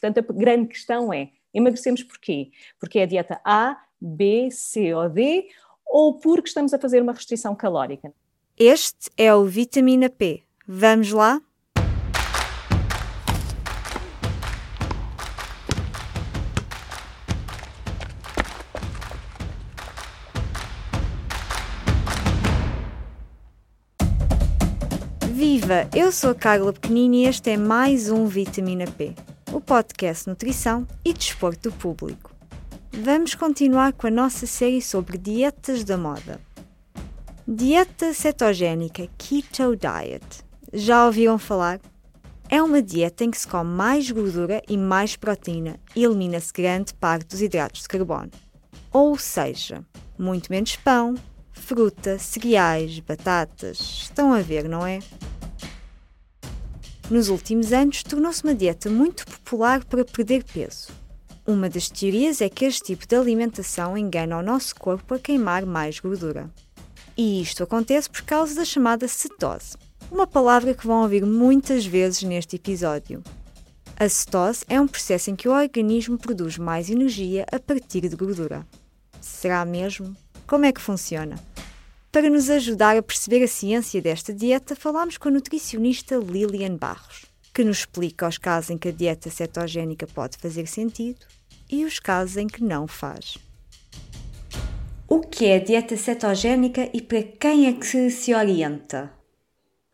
Portanto, a grande questão é: emagrecemos porquê? Porque é a dieta A, B, C ou D, ou porque estamos a fazer uma restrição calórica? Este é o Vitamina P. Vamos lá? Viva! Eu sou a Carla Pequenini e este é mais um Vitamina P, o podcast Nutrição e Desporto do Público. Vamos continuar com a nossa série sobre dietas da moda. Dieta cetogénica Keto Diet. Já ouviram falar? É uma dieta em que se come mais gordura e mais proteína e elimina-se grande parte dos hidratos de carbono. Ou seja, muito menos pão, fruta, cereais, batatas. Estão a ver, não é? Nos últimos anos, tornou-se uma dieta muito popular para perder peso. Uma das teorias é que este tipo de alimentação engana o nosso corpo a queimar mais gordura. E isto acontece por causa da chamada cetose, uma palavra que vão ouvir muitas vezes neste episódio. A cetose é um processo em que o organismo produz mais energia a partir de gordura. Será mesmo? Como é que funciona? Para nos ajudar a perceber a ciência desta dieta, falamos com a nutricionista Lilian Barros, que nos explica os casos em que a dieta cetogénica pode fazer sentido e os casos em que não faz. O que é a dieta cetogénica e para quem é que se orienta?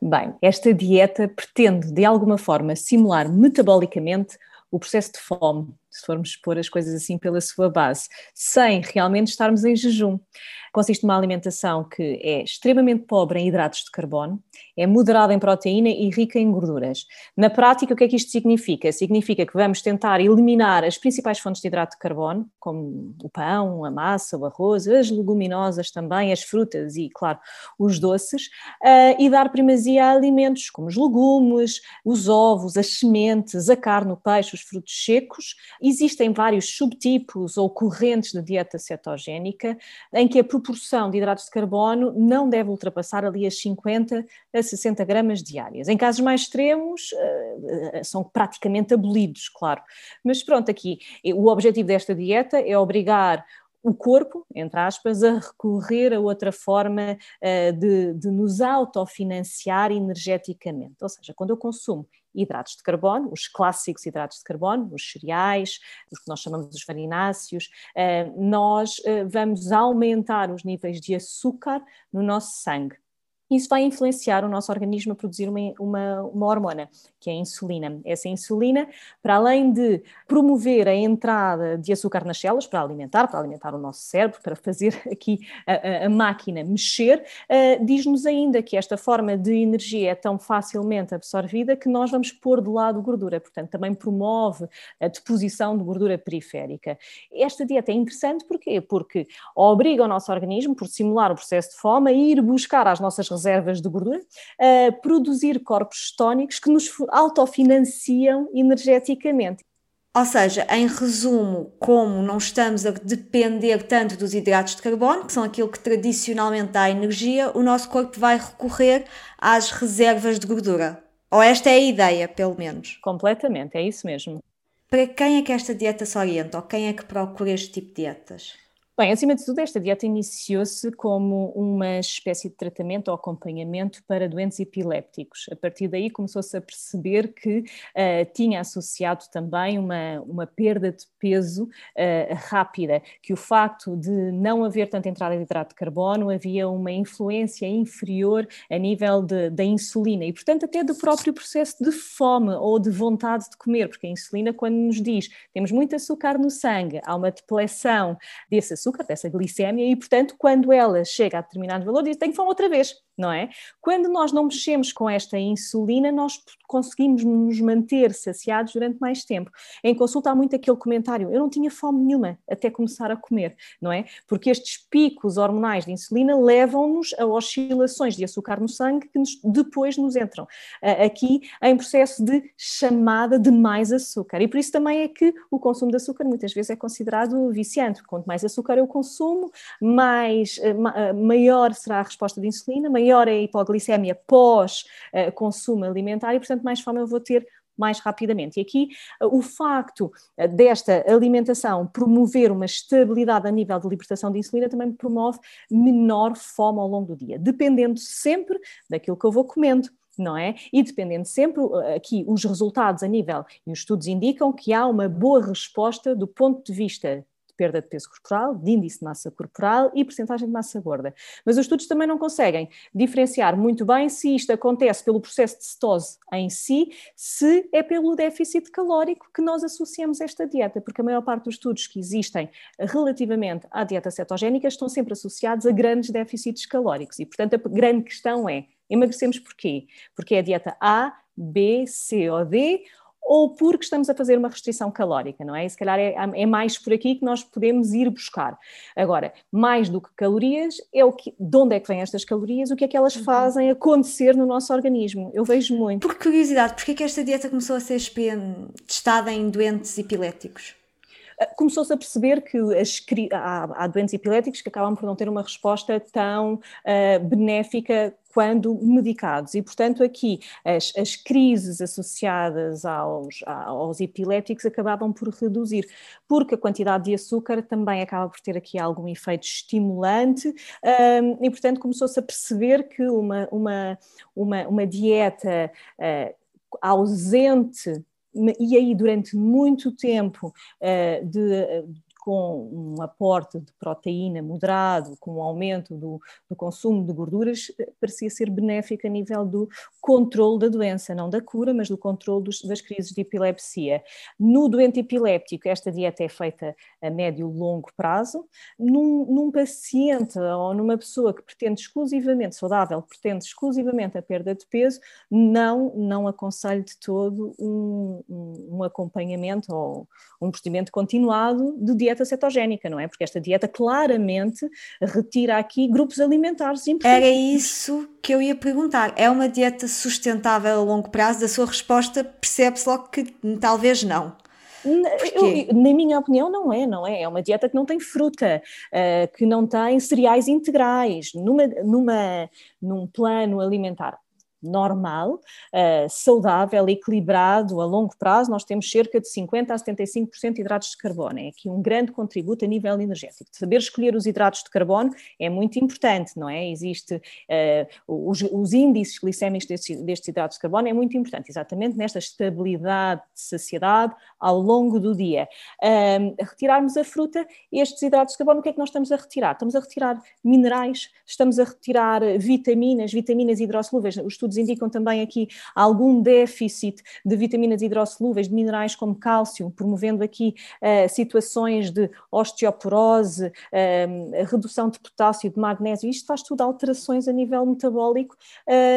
Bem, esta dieta pretende de alguma forma simular metabolicamente o processo de fome, se formos pôr as coisas assim pela sua base, sem realmente estarmos em jejum. Consiste numa alimentação que é extremamente pobre em hidratos de carbono, é moderada em proteína e rica em gorduras. Na prática, o que é que isto significa? Significa que vamos tentar eliminar as principais fontes de hidrato de carbono, como o pão, a massa, o arroz, as leguminosas também, as frutas e, claro, os doces, uh, e dar primazia a alimentos como os legumes, os ovos, as sementes, a carne, o peixe, os frutos secos. Existem vários subtipos ou correntes de dieta cetogénica em que a proporção de hidratos de carbono não deve ultrapassar ali as 50 a 60 gramas diárias. Em casos mais extremos, eh, são praticamente abolidos, claro. Mas pronto, aqui o objetivo desta dieta é obrigar o corpo, entre aspas, a recorrer a outra forma uh, de, de nos autofinanciar energeticamente. Ou seja, quando eu consumo hidratos de carbono, os clássicos hidratos de carbono, os cereais, os que nós chamamos de farináceos, uh, nós uh, vamos aumentar os níveis de açúcar no nosso sangue isso vai influenciar o nosso organismo a produzir uma, uma, uma, hormona, que é a insulina. Essa insulina, para além de promover a entrada de açúcar nas células, para alimentar, para alimentar o nosso cérebro, para fazer aqui a, a, máquina mexer, uh, diz-nos ainda que esta forma de energia é tão facilmente absorvida que nós vamos pôr de lado gordura, portanto, também promove a deposição de gordura periférica. Esta dieta é interessante porquê? Porque obriga o nosso organismo, por simular o processo de fome, a ir buscar as nossas reservas de gordura, a produzir corpos tónicos que nos autofinanciam energeticamente. Ou seja, em resumo, como não estamos a depender tanto dos hidratos de carbono, que são aquilo que tradicionalmente dá energia, o nosso corpo vai recorrer às reservas de gordura. Ou esta é a ideia, pelo menos. Completamente, é isso mesmo. Para quem é que esta dieta se orienta? Ou quem é que procura este tipo de dietas? Bem, acima de tudo, esta dieta iniciou-se como uma espécie de tratamento ou acompanhamento para doentes epilépticos. A partir daí começou-se a perceber que uh, tinha associado também uma, uma perda de peso uh, rápida, que o facto de não haver tanta entrada de hidrato de carbono havia uma influência inferior a nível de, da insulina e, portanto, até do próprio processo de fome ou de vontade de comer, porque a insulina, quando nos diz temos muito açúcar no sangue, há uma depleção desse açúcar, dessa glicémia, e portanto, quando ela chega a determinado valor, diz: tenho fome outra vez não é? Quando nós não mexemos com esta insulina, nós conseguimos nos manter saciados durante mais tempo. Em consulta há muito aquele comentário: eu não tinha fome nenhuma até começar a comer, não é? Porque estes picos hormonais de insulina levam-nos a oscilações de açúcar no sangue que nos, depois nos entram aqui em processo de chamada de mais açúcar. E por isso também é que o consumo de açúcar muitas vezes é considerado viciante. Quanto mais açúcar eu consumo, mais, eh, eh, maior será a resposta de insulina, maior é a hipoglicemia pós-consumo alimentar e, portanto, mais fome eu vou ter mais rapidamente. E aqui o facto desta alimentação promover uma estabilidade a nível de libertação de insulina também promove menor fome ao longo do dia, dependendo sempre daquilo que eu vou comendo não é? E dependendo sempre aqui os resultados a nível, e os estudos indicam que há uma boa resposta do ponto de vista perda de peso corporal, de índice de massa corporal e percentagem de massa gorda. Mas os estudos também não conseguem diferenciar muito bem se isto acontece pelo processo de cetose em si, se é pelo déficit calórico que nós associamos esta dieta, porque a maior parte dos estudos que existem relativamente à dieta cetogénica estão sempre associados a grandes déficits calóricos e, portanto, a grande questão é emagrecemos porquê? Porque é a dieta A, B, C ou D ou porque estamos a fazer uma restrição calórica, não é? E se calhar é, é, mais por aqui que nós podemos ir buscar. Agora, mais do que calorias, é o que, de onde é que vêm estas calorias, o que é que elas uhum. fazem acontecer no nosso organismo. Eu vejo muito. Por curiosidade, porquê é que esta dieta começou a ser testada em doentes epiléticos? Ah, começou-se a perceber que as, há, há, doentes epiléticos que acabam por não ter uma resposta tão uh, benéfica quando medicados. E, portanto, aqui as, as crises associadas aos, aos epiléticos acabavam por reduzir, porque a quantidade de açúcar também acaba por ter aqui algum efeito estimulante, um, e, portanto, começou-se a perceber que uma, uma, uma, uma dieta uh, ausente e aí durante muito tempo uh, de, com um aporte de proteína moderado, com um aumento do, do consumo de gorduras, eh, parecia ser benéfico a nível do controle da doença, não da cura, mas do controle dos, das crises de epilepsia. No doente epiléptico, esta dieta é feita a médio e longo prazo. Num, num paciente ou numa pessoa que pretende exclusivamente, saudável, pretende exclusivamente a perda de peso, não, não aconselho de todo um, um, um acompanhamento ou um procedimento continuado de dieta dieta cetogénica, não é? Porque esta dieta claramente retira aqui grupos alimentares importantes. Era isso que eu ia perguntar. É uma dieta sustentável a longo prazo? Da sua resposta percebe-se logo que talvez não. Eu, na minha opinião, não é, não é. É uma dieta que não tem fruta, uh, que não tem cereais integrais. Numa, numa, num plano alimentar normal, uh, saudável, equilibrado a longo prazo, nós temos cerca de 50% a 75% de hidratos de carbono. É aqui um grande contributo a nível energético. Saber escolher os hidratos de carbono é muito importante, não é? Existe uh, os, os, índices glicémicos destes, destes, hidratos de carbono é muito importante, exatamente nesta estabilidade de saciedade ao longo do dia. Retirarmos a fruta, estes hidratos de carbono, o que é que nós estamos a retirar? Estamos a retirar minerais, estamos a retirar vitaminas, vitaminas hidrossolúveis. Os estudos estudos indicam também aqui algum déficit de vitaminas hidrossolúveis, de minerais como cálcio, promovendo aqui uh, situações de osteoporose, uh, redução de potássio, de magnésio. Isto faz tudo alterações a nível metabólico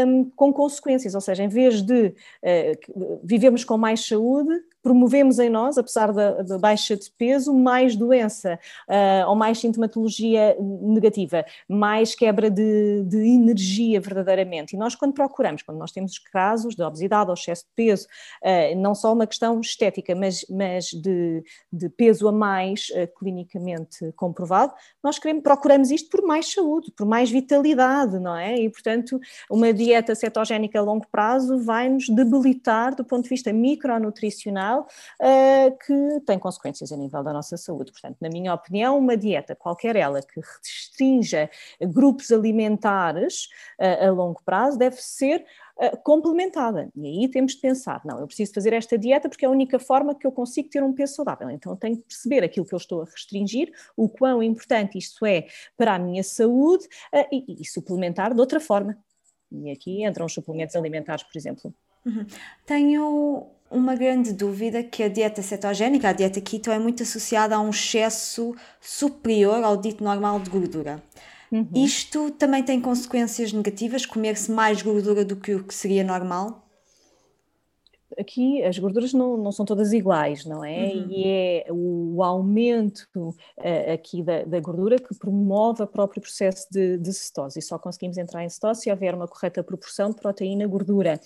um, com consequências, ou seja, em vez de uh, com mais saúde, promovemos em nós, apesar da, da baixa de peso, mais doença uh, ou mais sintomatologia negativa, mais quebra de, de, energia verdadeiramente. E nós, quando procuramos, quando nós temos casos de obesidade ou excesso de peso, uh, não só uma questão estética, mas, mas de, de peso a mais uh, clinicamente comprovado, nós queremos, procuramos isto por mais saúde, por mais vitalidade, não é? E, portanto, uma dieta cetogénica a longo prazo vai nos debilitar do ponto de vista micronutricional uh, que tem consequências a nível da nossa saúde. Portanto, na minha opinião, uma dieta, qualquer ela, que restrinja grupos alimentares uh, a longo prazo, deve ser Uh, complementada. E aí temos de pensar: não, eu preciso fazer esta dieta porque é a única forma que eu consigo ter um peso saudável. Então eu tenho que perceber aquilo que eu estou a restringir, o quão importante isto é para a minha saúde e, e, suplementar de outra forma. E aqui entram os suplementos alimentares, por exemplo. Uhum. Tenho uma grande dúvida que a dieta cetogénica, a dieta keto, é muito associada a um excesso superior ao dito normal de gordura. Uhum. Isto também tem consequências negativas, comer-se mais gordura do que o que seria normal? Aqui as gorduras não, não são todas iguais, não é? Uhum. E é o aumento uh, aqui da, da, gordura que promove o próprio processo de, de cetose. E só conseguimos entrar em cetose se houver uma correta proporção de proteína-gordura.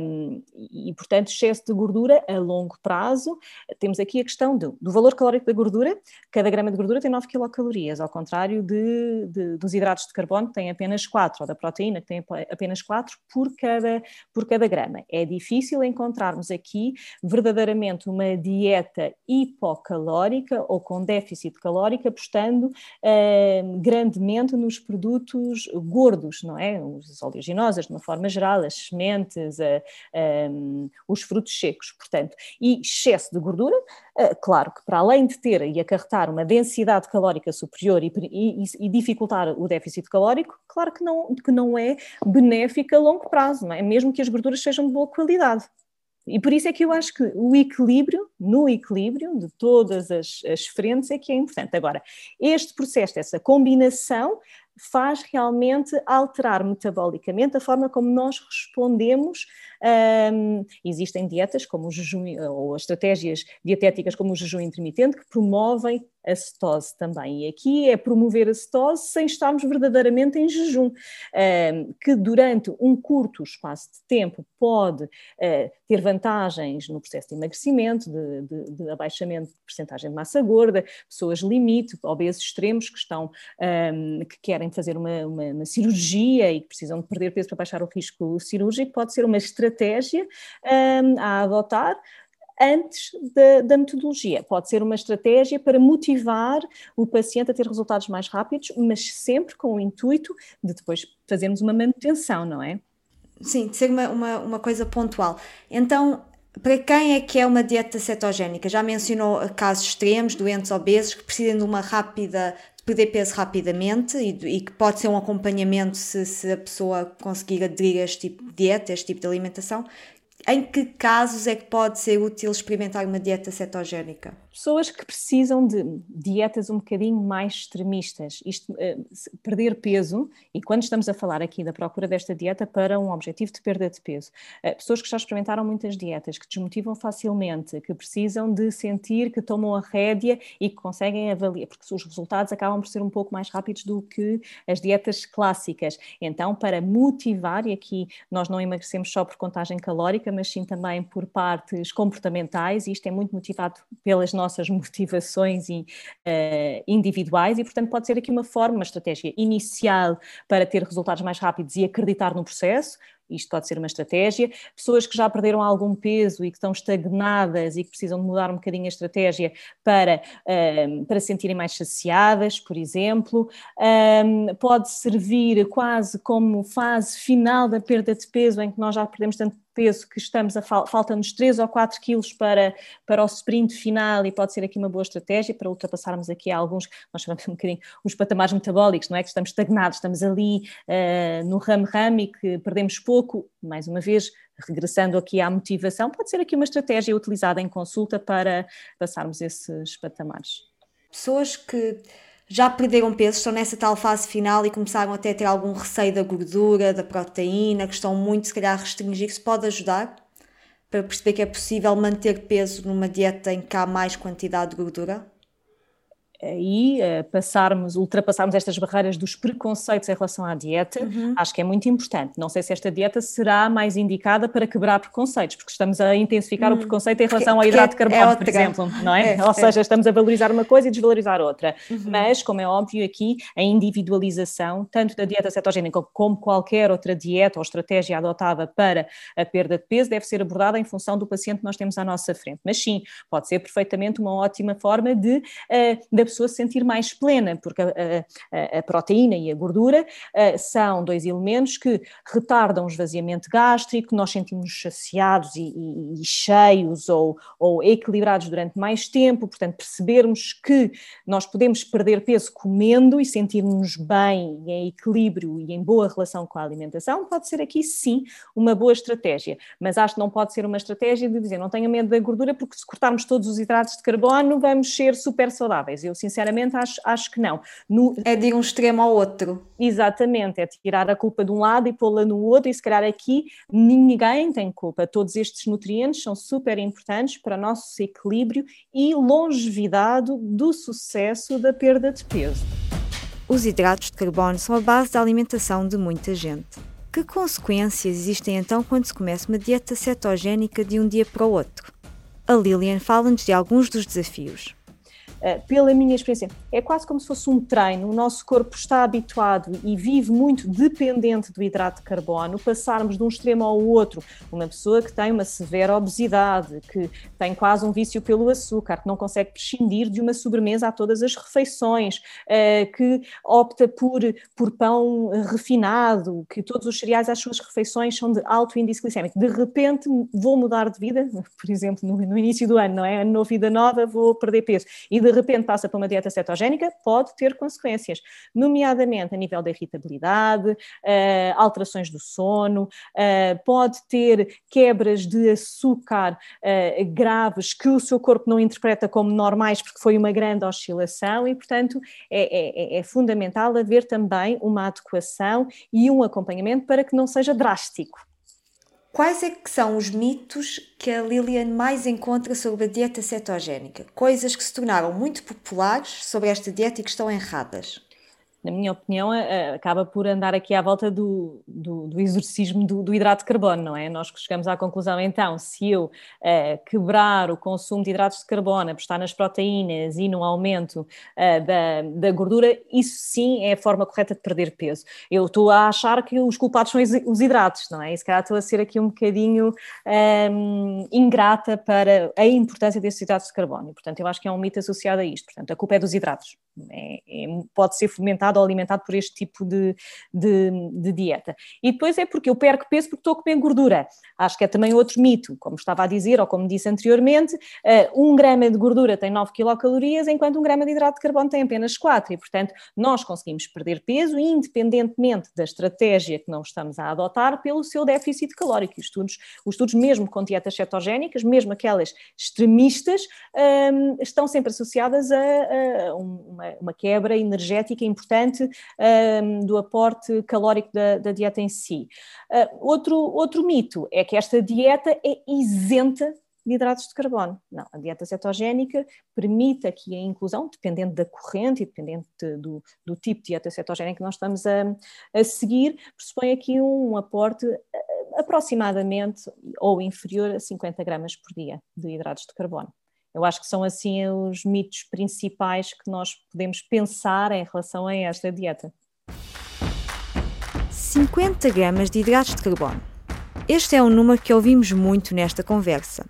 Um, e, portanto, excesso de gordura a longo prazo. Temos aqui a questão do, do valor calórico da gordura. Cada grama de gordura tem 9 quilocalorias, ao contrário de, de, dos hidratos de carbono, que têm apenas 4, ou da proteína, que tem apenas 4 por cada, por cada grama. É difícil encontrar encontrarmos aqui verdadeiramente uma dieta hipocalórica ou com déficit calórico, apostando uh, grandemente nos produtos gordos, não é? Os oleaginosas, de uma forma geral, as sementes, uh, um, os frutos secos, portanto, e excesso de gordura, uh, claro que para além de ter e acarretar uma densidade calórica superior e, e, e dificultar o déficit calórico, claro que não, que não é benéfico a longo prazo, não é? mesmo que as gorduras sejam de boa qualidade. E por isso é que eu acho que o equilíbrio, no equilíbrio de todas as, as frentes, é que é importante. Agora, este processo, essa combinação, faz realmente alterar metabolicamente a forma como nós respondemos. Um, existem dietas como o jejum, ou estratégias dietéticas como o jejum intermitente que promovem a cetose também. E aqui é promover a cetose sem estarmos verdadeiramente em jejum, que durante um curto espaço de tempo pode eh, ter vantagens no processo de emagrecimento, de, de, de abaixamento de percentagem de massa gorda, pessoas limite, obesos extremos que estão, que querem fazer uma, uma, uma cirurgia e que precisam de perder peso para baixar o risco cirúrgico, pode ser uma estratégia a adotar antes da, da, metodologia. Pode ser uma estratégia para motivar o paciente a ter resultados mais rápidos, mas sempre com o intuito de depois fazermos uma manutenção, não é? Sim, de ser uma, uma, uma coisa pontual. Então, para quem é que é uma dieta cetogénica? Já mencionou casos extremos, doentes obesos, que precisam de uma rápida perder peso rapidamente e, e, que pode ser um acompanhamento se, se a pessoa conseguir aderir a este tipo de dieta, a este tipo de alimentação. Em que casos é que pode ser útil experimentar uma dieta cetogénica? Pessoas que precisam de dietas um bocadinho mais extremistas, isto, uh, perder peso, e quando estamos a falar aqui da procura desta dieta para um objetivo de perda de peso, uh, pessoas que já experimentaram muitas dietas, que desmotivam facilmente, que precisam de sentir que tomam a rédea e que conseguem avaliar, porque os resultados acabam por ser um pouco mais rápidos do que as dietas clássicas. Então, para motivar, e aqui nós não emagrecemos só por contagem calórica, mas sim também por partes comportamentais, e isto é muito motivado pelas nossas nossas motivações e, uh, individuais e, portanto, pode ser aqui uma forma, uma estratégia inicial para ter resultados mais rápidos e acreditar no processo, isto pode ser uma estratégia. Pessoas que já perderam algum peso e que estão estagnadas e que precisam de mudar um bocadinho a estratégia para, um, para se sentirem mais saciadas, por exemplo. Um, pode servir quase como fase final da perda de peso, em que nós já perdemos tanto peso que estamos a fal faltam-nos 3 ou 4 quilos para, para o sprint final e pode ser aqui uma boa estratégia para ultrapassarmos aqui alguns, nós chamamos um bocadinho os patamares metabólicos, não é? Que estamos estagnados, estamos ali uh, no ram-ram e que perdemos pouco, mais uma vez, regressando aqui à motivação, pode ser aqui uma estratégia utilizada em consulta para passarmos esses patamares. Pessoas que já perderam peso, estão nessa tal fase final e começaram até a ter algum receio da gordura, da proteína, que estão muito, se calhar, a restringir-se, pode ajudar para perceber que é possível manter peso numa dieta em que há mais quantidade de gordura? Aí uh, passarmos, ultrapassarmos estas barreiras dos preconceitos em relação à dieta, uhum. acho que é muito importante. Não sei se esta dieta será mais indicada para quebrar preconceitos, porque estamos a intensificar uhum. o preconceito em relação ao hidrato de carbono, é por exemplo, não é? é Ou seja, é. estamos a valorizar uma coisa e desvalorizar outra. Uhum. Mas, como é óbvio aqui, a individualização, tanto da dieta cetogénica como qualquer outra dieta ou estratégia adotada para a perda de peso, deve ser abordada em função do paciente que nós temos à nossa frente. Mas sim, pode ser perfeitamente uma ótima forma de, uh, da pessoa se sentir mais plena, porque a, a, a proteína e a gordura uh, são dois elementos que retardam o esvaziamento gástrico, nós sentimos saciados e, e, e cheios ou, ou equilibrados durante mais tempo, portanto, percebermos que nós podemos perder peso comendo e sentirmos bem e em equilíbrio e em boa relação com a alimentação, pode ser aqui sim uma boa estratégia, mas acho que não pode ser uma estratégia de dizer não tenha medo da gordura porque se cortarmos todos os hidratos de carbono vamos ser super saudáveis. Eu sinceramente acho, acho que não. No... É de um extremo ao outro. Exatamente, é tirar a culpa de um lado e pô-la no outro, e se calhar aqui ninguém tem culpa. Todos estes nutrientes são super importantes para o nosso equilíbrio e longevidade do sucesso da perda de peso. Os hidratos de carbono são a base da alimentação de muita gente. Que consequências existem então quando se começa uma dieta cetogénica de um dia para o outro? A Lilian fala-nos de alguns dos desafios. Pela minha experiência, é quase como se fosse um treino. O nosso corpo está habituado e vive muito dependente do hidrato de carbono. Passarmos de um extremo ao outro, uma pessoa que tem uma severa obesidade, que tem quase um vício pelo açúcar, que não consegue prescindir de uma sobremesa a todas as refeições, que opta por, por pão refinado, que todos os cereais às suas refeições são de alto índice glicémico. De repente vou mudar de vida, por exemplo, no, no início do ano, não é? Ano novo, vida nova, vou perder peso. E de repente passa para uma dieta cetogénica, pode ter consequências, nomeadamente a nível da irritabilidade, uh, alterações do sono, uh, pode ter quebras de açúcar uh, graves que o seu corpo não interpreta como normais porque foi uma grande oscilação e, portanto, é, é, é fundamental haver também uma adequação e um acompanhamento para que não seja drástico. Quais é são os mitos que a Lilian mais encontra sobre a dieta cetogénica? Coisas que se tornaram muito populares sobre esta dieta e que estão erradas na minha opinião, acaba por andar aqui à volta do, do, do exorcismo do, do, hidrato de carbono, não é? Nós chegamos à conclusão, então, se eu uh, quebrar o consumo de hidratos de carbono, apostar nas proteínas e no aumento uh, da, da gordura, isso sim é a forma correta de perder peso. Eu estou a achar que os culpados são os hidratos, não é? E se calhar estou a ser aqui um bocadinho ehm, ingrata para a importância desses hidratos de carbono. E, portanto, eu acho que é um mito associado a isto. Portanto, a culpa é dos hidratos. É, é, pode ser fomentado ou alimentado por este tipo de, de, de, dieta. E depois é porque eu perco peso porque estou a comer gordura. Acho que é também outro mito, como estava a dizer, ou como disse anteriormente, uh, um grama de gordura tem 9 quilocalorias, enquanto um grama de hidrato de carbono tem apenas 4, e portanto nós conseguimos perder peso independentemente da estratégia que não estamos a adotar pelo seu déficit calórico. Os estudos, os estudos mesmo com dietas cetogénicas, mesmo aquelas extremistas, um, ehm, estão sempre associadas a, a uma uma, uma quebra energética importante um, do aporte calórico da, da dieta em si. Uh, outro, outro mito é que esta dieta é isenta de hidratos de carbono. Não, a dieta cetogénica permite aqui a inclusão, dependendo da corrente e dependendo de, do, do, tipo de dieta cetogénica que nós estamos a, a seguir, pressupõe aqui um aporte aproximadamente ou inferior a 50 gramas por dia de hidratos de carbono. Eu acho que são assim os mitos principais que nós podemos pensar em relação a esta dieta. 50 gramas de hidratos de carbono. Este é um número que ouvimos muito nesta conversa.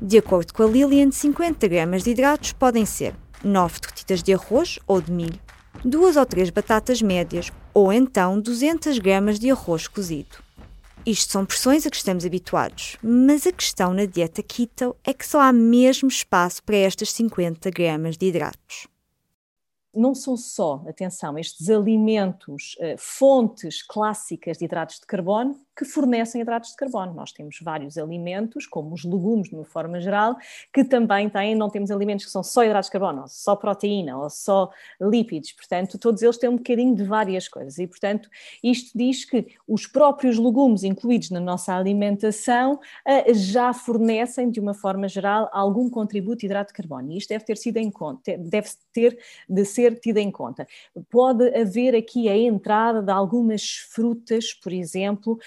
De acordo com a Lilian, 50 gramas de hidratos podem ser 9 tortitas de arroz ou de milho, duas ou três batatas médias ou então 200 gramas de arroz cozido. Isto são pressões a que estamos habituados, mas a questão na dieta keto é que só há mesmo espaço para estas 50 gramas de hidratos. Não são só, atenção, estes alimentos, eh, fontes clássicas de hidratos de carbono, que fornecem hidratos de carbono. Nós temos vários alimentos, como os legumes, de uma forma geral, que também têm, não temos alimentos que são só hidratos de carbono, ou só proteína, ou só lípidos, portanto, todos eles têm um bocadinho de várias coisas. E, portanto, isto diz que os próprios legumes incluídos na nossa alimentação eh, já fornecem, de uma forma geral, algum contributo de hidrato de carbono. E isto deve ter sido em conta, deve ter de ser tido em conta. Pode haver aqui a entrada de algumas frutas, por exemplo,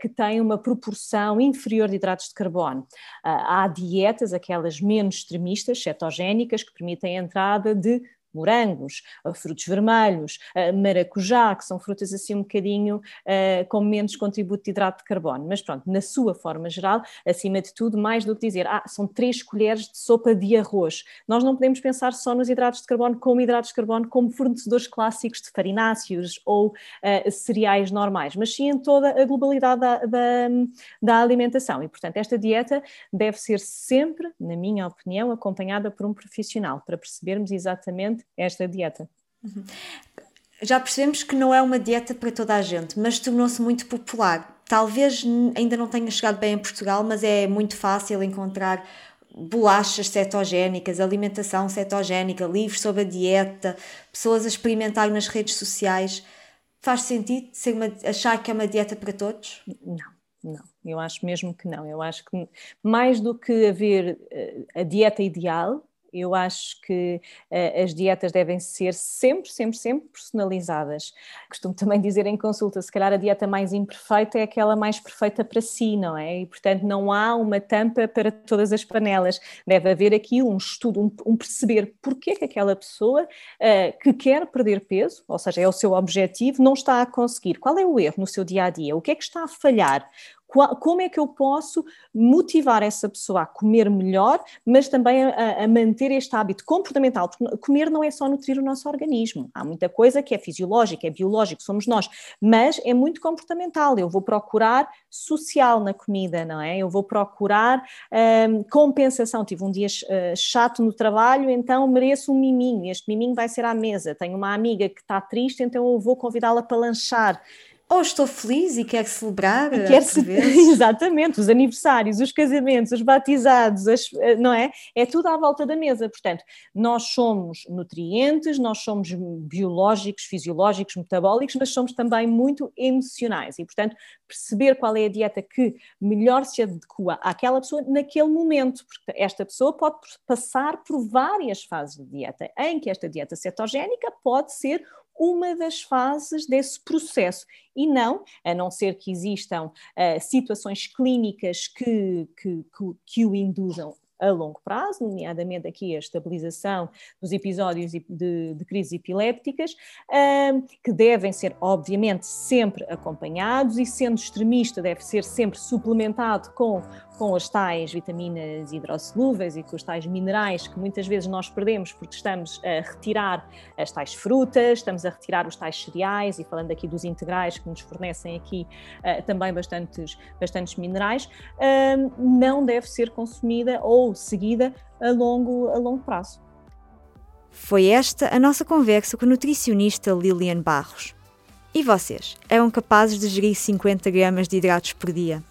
que têm uma proporção inferior de hidratos de carbono. há dietas, aquelas menos extremistas, cetogénicas, que permitem a entrada de morangos, frutos vermelhos, maracujá, que são frutas assim um bocadinho uh, com menos contributo de hidrato de carbono. Mas pronto, na sua forma geral, acima de tudo, mais do que dizer, ah, são três colheres de sopa de arroz. Nós não podemos pensar só nos hidratos de carbono como hidratos de carbono como fornecedores clássicos de farináceos ou uh, cereais normais, mas sim em toda a globalidade da, da, da alimentação. E, portanto, esta dieta deve ser sempre, na minha opinião, acompanhada por um profissional para percebermos exatamente esta dieta. Uhum. Já percebemos que não é uma dieta para toda a gente, mas tornou-se muito popular. Talvez ainda não tenha chegado bem em Portugal, mas é muito fácil encontrar bolachas cetogénicas, alimentação cetogénica, livros sobre a dieta, pessoas a experimentar nas redes sociais. Faz sentido ser uma, achar que é uma dieta para todos? Não, não. Eu acho mesmo que não. Eu acho que mais do que haver eh, a dieta ideal, Eu acho que uh, as dietas devem ser sempre, sempre, sempre personalizadas. Costumo também dizer em consulta, se calhar a dieta mais imperfeita é aquela mais perfeita para si, não é? E portanto não há uma tampa para todas as panelas. Deve haver aqui um estudo, um, um perceber porque é que aquela pessoa uh, que quer perder peso, ou seja, é o seu objetivo, não está a conseguir. Qual é o erro no seu dia a dia? O que é que está a falhar? Como é que eu posso motivar essa pessoa a comer melhor, mas também a, a, manter este hábito comportamental, porque comer não é só nutrir o nosso organismo, há muita coisa que é fisiológica, é biológico, somos nós, mas é muito comportamental, eu vou procurar social na comida, não é? Eu vou procurar hum, compensação, tive um dia uh, chato no trabalho, então mereço um miminho, este miminho vai ser à mesa, tenho uma amiga que está triste, então eu vou convidá-la para lanchar, ou estou feliz e quero celebrar. E quer ce... Exatamente, os aniversários, os casamentos, os batizados, as... Eh, não é? É tudo à volta da mesa. Portanto, nós somos nutrientes, nós somos biológicos, fisiológicos, metabólicos, mas somos também muito emocionais. E, portanto, perceber qual é a dieta que melhor se adequa àquela pessoa naquele momento, porque esta pessoa pode passar por várias fases de dieta, em que esta dieta cetogénica pode ser uma das fases desse processo. E não, a não ser que existam uh, situações clínicas que, que, que, que o induzam a longo prazo, nomeadamente aqui a estabilização dos episódios de, de crises epilépticas, que devem ser, obviamente, sempre acompanhados e, sendo extremista, deve ser sempre suplementado com, com as tais vitaminas hidrossolúveis e com os tais minerais que muitas vezes nós perdemos porque estamos a retirar as tais frutas, estamos a retirar os tais cereais e falando aqui dos integrais que nos fornecem aqui uh, também bastantes, bastantes minerais, não deve ser consumida ou ou seguida a longo, a longo prazo. Foi esta a nossa conversa com a nutricionista Lilian Barros. E vocês, eram capazes de gerir 50 gramas de hidratos por dia?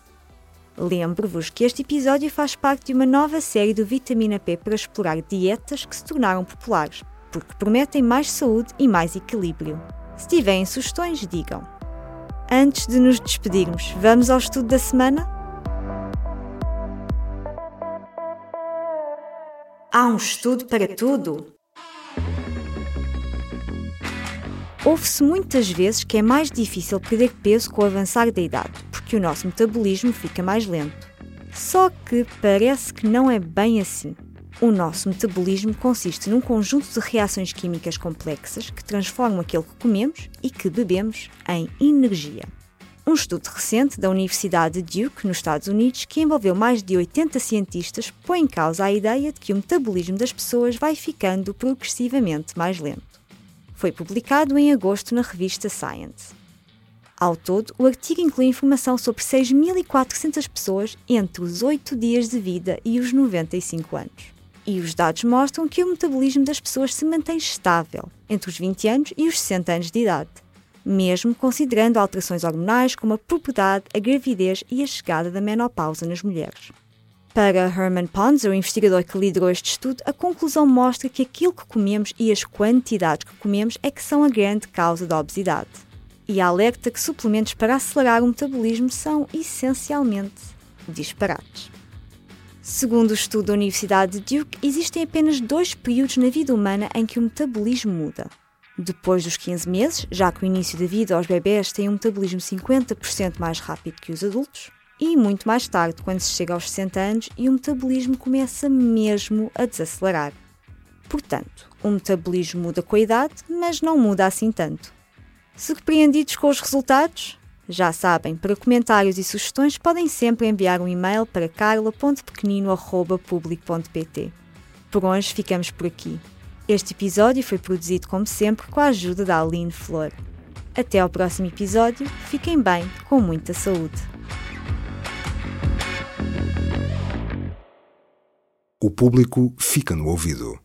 Lembro-vos que este episódio faz parte de uma nova série do Vitamina P para explorar dietas que se tornaram populares, porque prometem mais saúde e mais equilíbrio. Se tiverem sugestões, digam. Antes de nos despedirmos, vamos ao estudo da semana? Há um estudo para tudo? Ouve-se muitas vezes que é mais difícil perder peso com o avançar da idade, porque o nosso metabolismo fica mais lento. Só que parece que não é bem assim. O nosso metabolismo consiste num conjunto de reações químicas complexas que transformam aquilo que comemos e que bebemos em energia. Um estudo recente da Universidade de Duke, nos Estados Unidos, que envolveu mais de 80 cientistas, põe em causa a ideia de que o metabolismo das pessoas vai ficando progressivamente mais lento. Foi publicado em agosto na revista Science. Ao todo, o artigo inclui informação sobre 6.400 pessoas entre os 8 dias de vida e os 95 anos. E os dados mostram que o metabolismo das pessoas se mantém estável entre os 20 anos e os 60 anos de idade mesmo considerando alterações hormonais como a puberdade, a gravidez e a chegada da menopausa nas mulheres. Para Herman Ponzer, o investigador que liderou este estudo, a conclusão mostra que aquilo que comemos e as quantidades que comemos é que são a grande causa da obesidade. E alerta que suplementos para acelerar o metabolismo são essencialmente disparates. Segundo o estudo da Universidade de Duke, existem apenas dois períodos na vida humana em que o metabolismo muda: depois dos 15 meses, já que o início da vida aos bebés tem um metabolismo 50% mais rápido que os adultos, e muito mais tarde, quando se chega aos 60 anos e o metabolismo começa mesmo a desacelerar. Portanto, o metabolismo muda com a idade, mas não muda assim tanto. Surpreendidos com os resultados? Já sabem, para comentários e sugestões podem sempre enviar um e-mail para carla.pequenino.public.pt. Por hoje ficamos por aqui. Este episódio foi produzido, como sempre, com a ajuda da Aline Flor. Até ao próximo episódio, fiquem bem, com muita saúde. O público fica no ouvido.